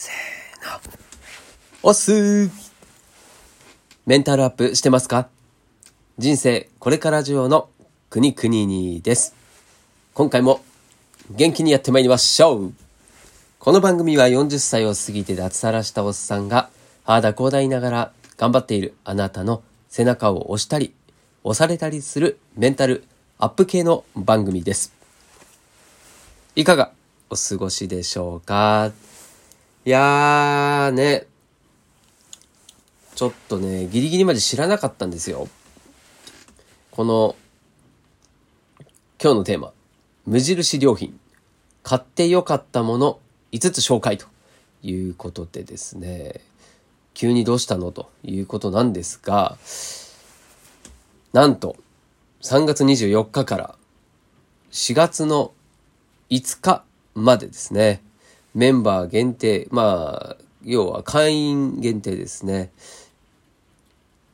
せーの。おっすーメンタルアップしてますか？人生これから需要の国々にです。今回も元気にやってまいりましょうこの番組は40歳を過ぎて脱サラしたおっさんが、ああだこうだ言いながら頑張っているあなたの背中を押したり、押されたりするメンタルアップ系の番組です。いかがお過ごしでしょうか？いやーね、ちょっとね、ギリギリまで知らなかったんですよ。この、今日のテーマ、無印良品、買ってよかったもの5つ紹介と。いうことでですね、急にどうしたの？ということなんですが、なんと、3月24日から4月の5日までですね、メンバー限定、まあ、要は会員限定ですね。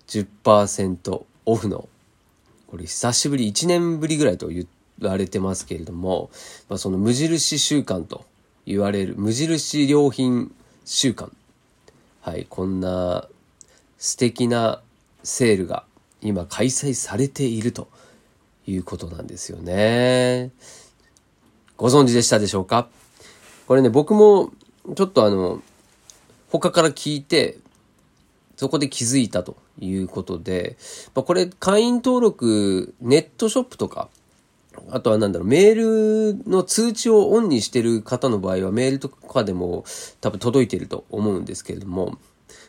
10%オフの、これ久しぶり、1年ぶりぐらいと言われてますけれども、まあ、その無印週間と言われる、無印良品週間。はい、こんな素敵なセールが今開催されているということなんですよね。ご存知でしたでしょうか？これね、僕もちょっとあの、他から聞いて、そこで気づいたということで、まあ、これ会員登録、ネットショップとか、あとはなんだろう、メールの通知をオンにしてる方の場合はメールとかでも多分届いてると思うんですけれども、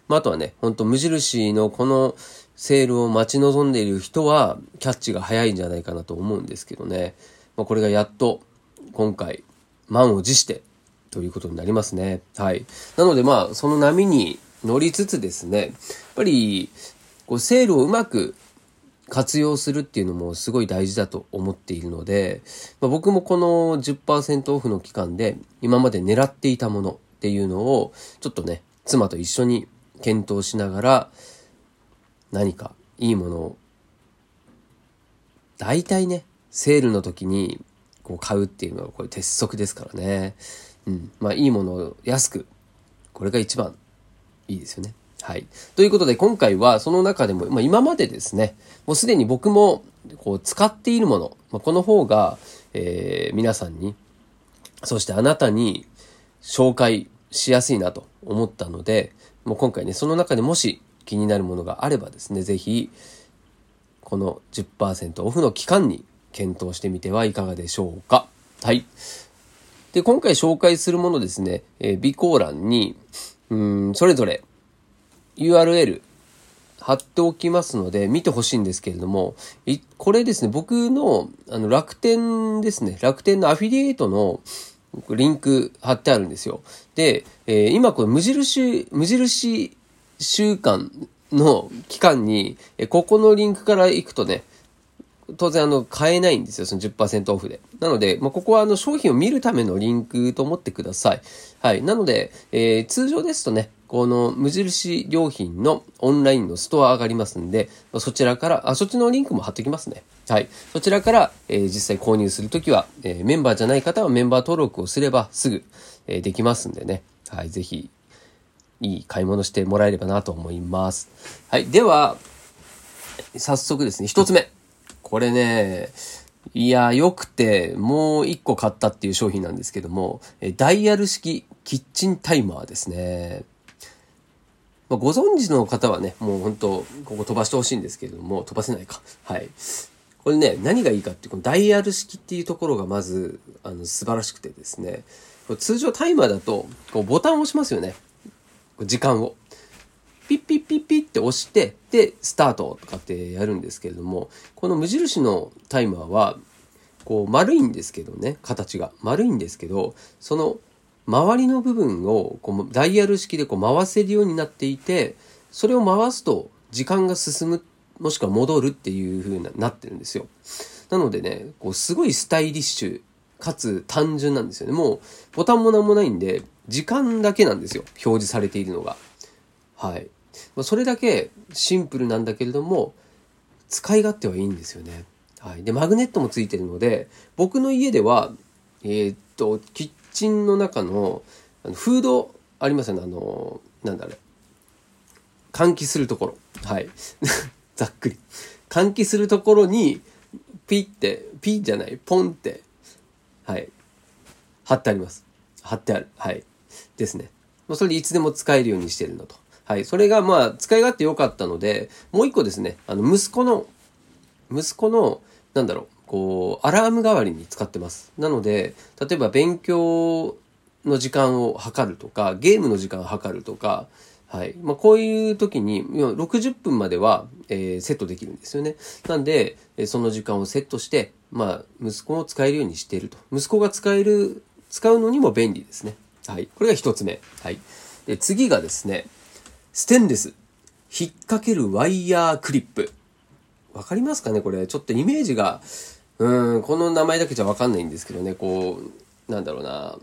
まあ、あとはね、ほんと無印のこのセールを待ち望んでいる人はキャッチが早いんじゃないかなと思うんですけどね。まあ、これがやっと今回満を持してということになりますね。はい。なのでまあ、その波に乗りつつですね、やっぱり、こう、セールをうまく活用するっていうのもすごい大事だと思っているので、まあ、僕もこの10%オフの期間で今まで狙っていたものっていうのをちょっとね、妻と一緒に検討しながら何かいいものを大体ね、セールの時にこう買うっていうのはこれ鉄則ですからね。うん。まあいいものを安く、これが一番いいですよね。はい。ということで今回はその中でも、まあ今までですね、もうすでに僕もこう使っているもの、まあ、この方が、えー、皆さんに、そしてあなたに紹介しやすいなと思ったので、もう今回ね、その中でもし気になるものがあればですね、ぜひ、この10%オフの期間に検討してみてはいかがでしょうか。はい。で、今回紹介するものですね、えー、備考欄に、うん、それぞれ URL 貼っておきますので、見てほしいんですけれども、これですね、僕のあの楽天ですね、楽天のアフィリエイトのリンク貼ってあるんですよ。で、えー、今これ無印、無印週間の期間に、えここのリンクから行くとね、当然あの、買えないんですよ、その10%オフで。なので、まあ、ここはあの、商品を見るためのリンクと思ってください。はい。なので、えー、通常ですとね、この無印良品のオンラインのストア上がりますんで、そちらから、あ、そっちのリンクも貼っておきますね。はい。そちらから、えー、実際購入するときは、えー、メンバーじゃない方はメンバー登録をすればすぐ、えー、できますんでね。はい。ぜひ、いい買い物してもらえればなと思います。はい。では、早速ですね、一つ目。これね、いや、良くて、もう一個買ったっていう商品なんですけども、ダイヤル式キッチンタイマーですね。ま、ご存知の方はね、もう本当ここ飛ばしてほしいんですけれども、飛ばせないか。はい。これね、何がいいかっていう、このダイヤル式っていうところがまず、あの、素晴らしくてですね、通常タイマーだと、こうボタンを押しますよね。時間を。ピッピッピッピッって押して、で、スタートとかってやるんですけれども、この無印のタイマーは、こう丸いんですけどね、形が。丸いんですけど、その周りの部分をこうダイヤル式でこう回せるようになっていて、それを回すと時間が進む、もしくは戻るっていう風になってるんですよ。なのでね、こうすごいスタイリッシュ、かつ単純なんですよね。もうボタンもなんもないんで、時間だけなんですよ。表示されているのが。はい。まそれだけシンプルなんだけれども、使い勝手はいいんですよね。はい。で、マグネットもついてるので、僕の家では、えー、っと、キッチンの中のあのフードありますよね、あの、なんだあれ。換気するところ。はい。ざっくり。換気するところに、ピって、ピッじゃない、ポンって、はい。貼ってあります。貼ってある。はい。ですね。ま、それでいつでも使えるようにしてるのと。はい。それがまあ、使い勝手良かったので、もう一個ですね、あの、息子の、息子の、なんだろう、こう、アラーム代わりに使ってます。なので、例えば勉強の時間を測るとか、ゲームの時間を測るとか、はい。まあ、こういう時に、60分までは、えー、セットできるんですよね。なんで、その時間をセットして、まあ、息子も使えるようにしていると。息子が使える、使うのにも便利ですね。はい。これが一つ目。はい。で、次がですね、ステンレス。引っ掛けるワイヤークリップ。わかりますかねこれ。ちょっとイメージが、うん、この名前だけじゃわかんないんですけどね、こう、なんだろうな。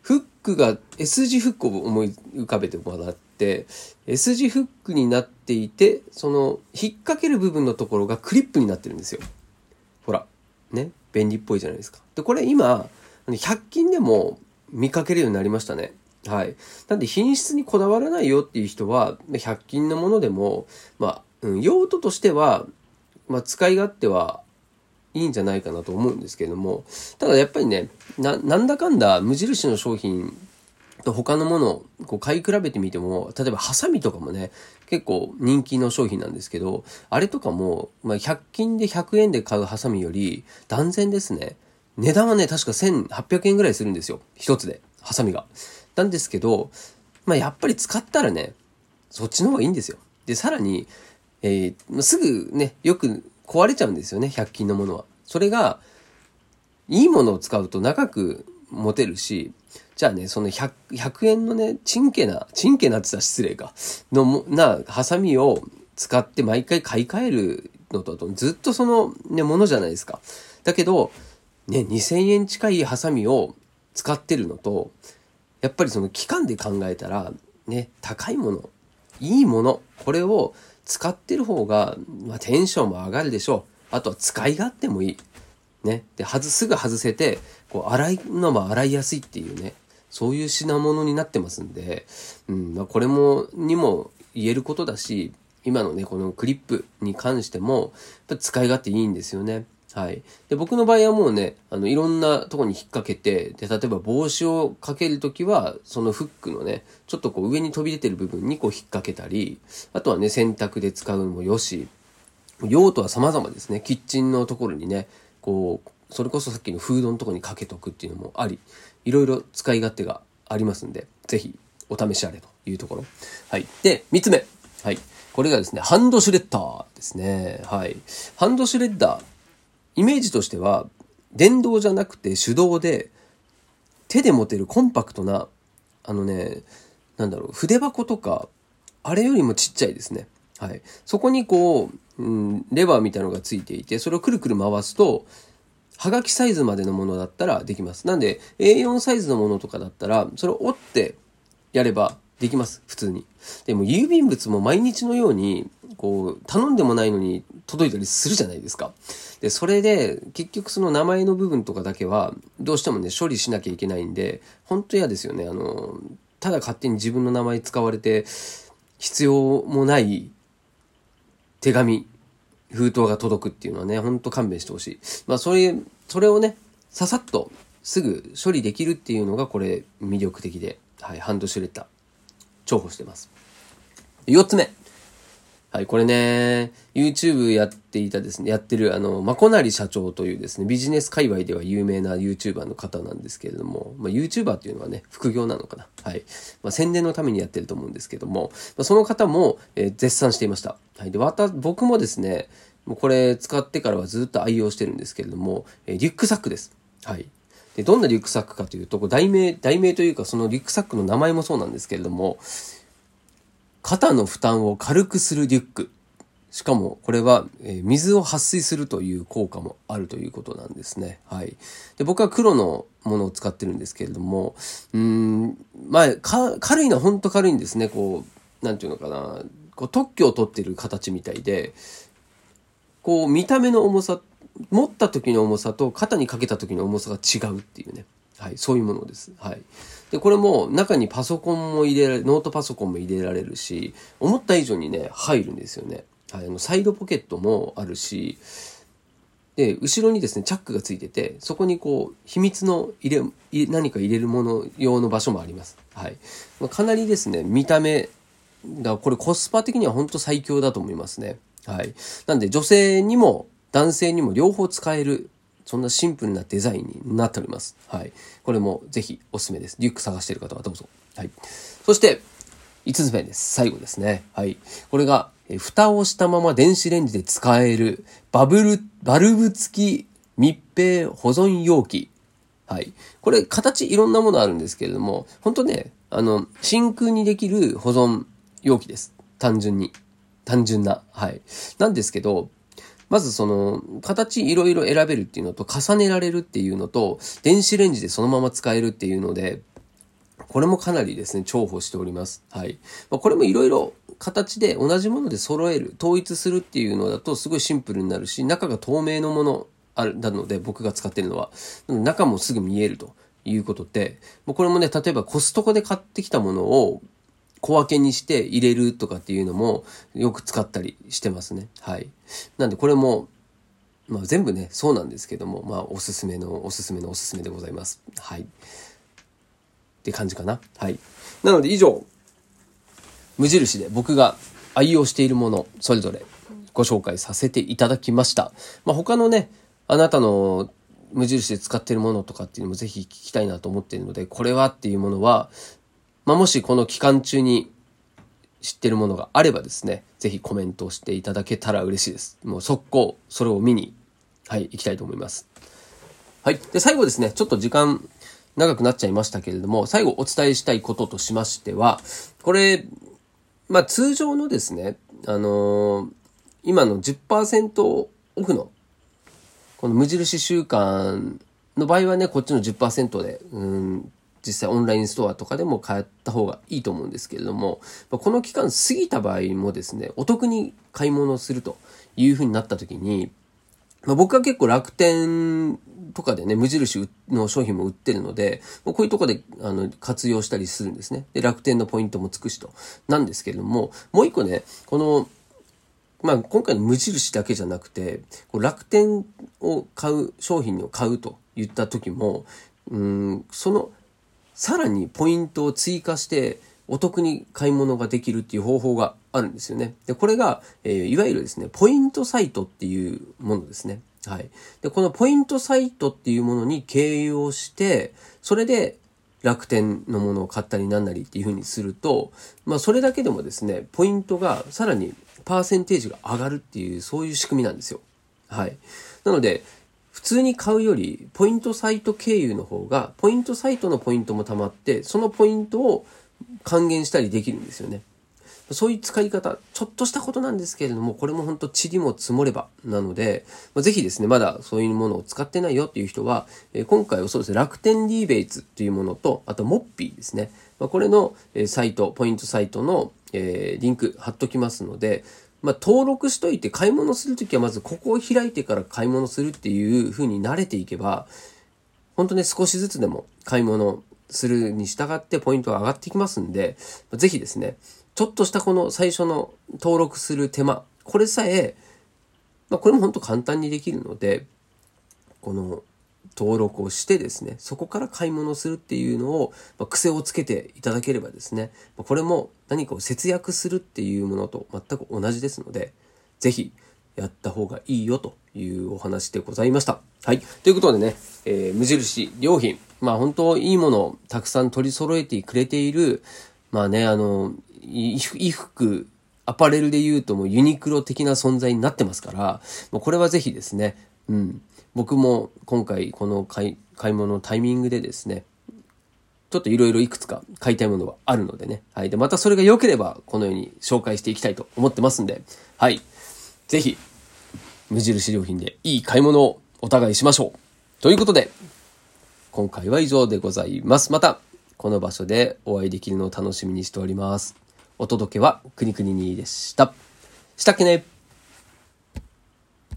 フックが S 字フックを思い浮かべてもらって、S 字フックになっていて、その、引っ掛ける部分のところがクリップになってるんですよ。ほら。ね。便利っぽいじゃないですか。で、これ今、100均でも見かけるようになりましたね。はい。なんで品質にこだわらないよっていう人は、100均のものでも、まあ、用途としては、まあ、使い勝手はいいんじゃないかなと思うんですけれども、ただやっぱりね、な、なんだかんだ無印の商品と他のものをこう買い比べてみても、例えばハサミとかもね、結構人気の商品なんですけど、あれとかも、まあ、100均で100円で買うハサミより断然ですね。値段はね、確か1800円ぐらいするんですよ。一つで、ハサミが。なんですけど、まあ、やっぱり使ったらね、そっちの方がいいんですよ。で、さらに、えー、すぐね、よく壊れちゃうんですよね、100均のものは。それが、いいものを使うと長く持てるし、じゃあね、その 100, 100円のね、チンケな、チンケなってた失礼か、の、な、ハサミを使って毎回買い替えるのと、ずっとそのね、ものじゃないですか。だけど、ね、2000円近いハサミを使ってるのと、やっぱりその期間で考えたら、ね、高いもの、いいもの、これを使ってる方が、まあ、テンションも上がるでしょう。あとは使い勝手もいい。ね。で、外すぐ外せて、こう、洗いのも洗いやすいっていうね。そういう品物になってますんで、うん、まあ、これも、にも言えることだし、今のね、このクリップに関しても、やっぱ使い勝手いいんですよね。はい。で、僕の場合はもうね、あの、いろんなとこに引っ掛けて、で、例えば帽子をかけるときは、そのフックのね、ちょっとこう上に飛び出てる部分にこう引っ掛けたり、あとはね、洗濯で使うのもよし、用途は様々ですね。キッチンのところにね、こう、それこそさっきのフードのとこにかけとくっていうのもあり、いろいろ使い勝手がありますんで、ぜひお試しあれというところ。はい。で、三つ目。はい。これがですね、ハンドシュレッダーですね。はい。ハンドシュレッダー。イメージとしては、電動じゃなくて手動で、手で持てるコンパクトな、あのね、なんだろう、筆箱とか、あれよりもちっちゃいですね。はい。そこにこう、うん、レバーみたいのがついていて、それをくるくる回すと、はがきサイズまでのものだったらできます。なんで、A4 サイズのものとかだったら、それを折ってやればできます。普通に。でも、郵便物も毎日のように、こう、頼んでもないのに届いたりするじゃないですか。で、それで、結局その名前の部分とかだけは、どうしてもね、処理しなきゃいけないんで、本当嫌ですよね。あの、ただ勝手に自分の名前使われて、必要もない手紙、封筒が届くっていうのはね、ほんと勘弁してほしい。まあ、それ、それをね、ささっとすぐ処理できるっていうのがこれ魅力的で、はい、ハンドシュレッダー、重宝してます。四つ目。はい、これね、YouTube やっていたですね、やってるあの、まこなり社長というですね、ビジネス界隈では有名な YouTuber の方なんですけれども、まあ、YouTuber っていうのはね、副業なのかな。はい。まあ、宣伝のためにやってると思うんですけども、まあ、その方も、えー、絶賛していました。はい。で、また、僕もですね、もうこれ使ってからはずっと愛用してるんですけれども、えー、リュックサックです。はい。で、どんなリュックサックかというと、題名、題名というかそのリュックサックの名前もそうなんですけれども、肩の負担を軽くするリュック。しかも、これは、え水を撥水するという効果もあるということなんですね。はい。で、僕は黒のものを使ってるんですけれども、うん、まあ、軽いのは本当軽いんですね。こう、なんていうのかな。こう特許を取ってる形みたいで、こう、見た目の重さ、持った時の重さと肩にかけた時の重さが違うっていうね。はい。そういうものです。はい。で、これも中にパソコンも入れられ、ノートパソコンも入れられるし、思った以上にね、入るんですよね。はい、あの、サイドポケットもあるし、で、後ろにですね、チャックがついてて、そこにこう、秘密の入れ、何か入れるもの用の場所もあります。はい。かなりですね、見た目が、これコスパ的には本当最強だと思いますね。はい。なんで女性にも男性にも両方使えるそんなシンプルなデザインになっております。はい。これもぜひおすすめです。リュック探している方はどうぞ。はい。そして、5つ目です。最後ですね。はい。これが、蓋をしたまま電子レンジで使えるバブル、バルブ付き密閉保存容器。はい。これ、形いろんなものあるんですけれども、本当ね、あの、真空にできる保存容器です。単純に。単純な。はい。なんですけど、まずその、形いろいろ選べるっていうのと、重ねられるっていうのと、電子レンジでそのまま使えるっていうので、これもかなりですね、重宝しております。はい。まあ、これもいろいろ形で同じもので揃える、統一するっていうのだとすごいシンプルになるし、中が透明のものある、なので僕が使ってるのは、中もすぐ見えるということで、これもね、例えばコストコで買ってきたものを小分けにして入れるとかっていうのもよく使ったりしてますね。はい。なんでこれも、まあ全部ね、そうなんですけども、まあおすすめのおすすめのおすすめでございます。はい。って感じかな。はい。なので以上、無印で僕が愛用しているもの、それぞれご紹介させていただきました。まあ他のね、あなたの無印で使っているものとかっていうのもぜひ聞きたいなと思っているので、これはっていうものは、まあ、もしこの期間中に知ってるものがあればですね、ぜひコメントをしていただけたら嬉しいです。もう速攻、それを見に、はい、行きたいと思います。はい。で、最後ですね、ちょっと時間長くなっちゃいましたけれども、最後お伝えしたいこととしましては、これ、まあ通常のですね、あのー、今の10%オフの、この無印週間の場合はね、こっちの10%で、うん、実際オンラインストアとかでも買った方がいいと思うんですけれども、この期間過ぎた場合もですね、お得に買い物をするというふうになった時に、まあ、僕は結構楽天とかでね、無印の商品も売ってるので、こういうとこであの活用したりするんですね。で、楽天のポイントもつくしと。なんですけれども、もう一個ね、この、まあ、今回の無印だけじゃなくて、こう楽天を買う、商品を買うと言った時も、うん、そのさらにポイントを追加してお得に買い物ができるっていう方法があるんですよね。で、これが、えー、いわゆるですね、ポイントサイトっていうものですね。はい。で、このポイントサイトっていうものに経由をして、それで楽天のものを買ったりなんなりっていう風にすると、まあそれだけでもですね、ポイントがさらにパーセンテージが上がるっていう、そういう仕組みなんですよ。はい。なので、普通に買うより、ポイントサイト経由の方が、ポイントサイトのポイントも貯まって、そのポイントを還元したりできるんですよね。そういう使い方、ちょっとしたことなんですけれども、これも本当塵も積もればなので、まあ、ぜひですね、まだそういうものを使ってないよっていう人は、え、今回はそうですね、楽天リーベイツっていうものと、あとモッピーですね。ま、これの、え、サイト、ポイントサイトの、え、リンク貼っときますので、まあ、登録しといて買い物するときはまずここを開いてから買い物するっていう風に慣れていけば、本当ね、少しずつでも買い物するに従ってポイントが上がってきますんで、ぜひですね、ちょっとしたこの最初の登録する手間、これさえ、まあ、これも本当簡単にできるので、この登録をしてですね、そこから買い物するっていうのを、まあ、癖をつけていただければですね、ま、これも何かを節約するっていうものと全く同じですので、ぜひやった方がいいよというお話でございました。はい。ということでね、えー、無印良品。まあ本当いいものをたくさん取り揃えてくれている、まあね、あの、衣服、アパレルで言うともうユニクロ的な存在になってますから、もうこれはぜひですね、うん、僕も今回この買い買い物のタイミングでですね、ちょっといろいろいくつか買いたいものはあるのでね。はい。で、またそれが良ければ、このように紹介していきたいと思ってますんで、はい。ぜひ、無印良品でいい買い物をお互いしましょう。ということで、今回は以上でございます。また、この場所でお会いできるのを楽しみにしております。お届けは、くにくににでした。したっけね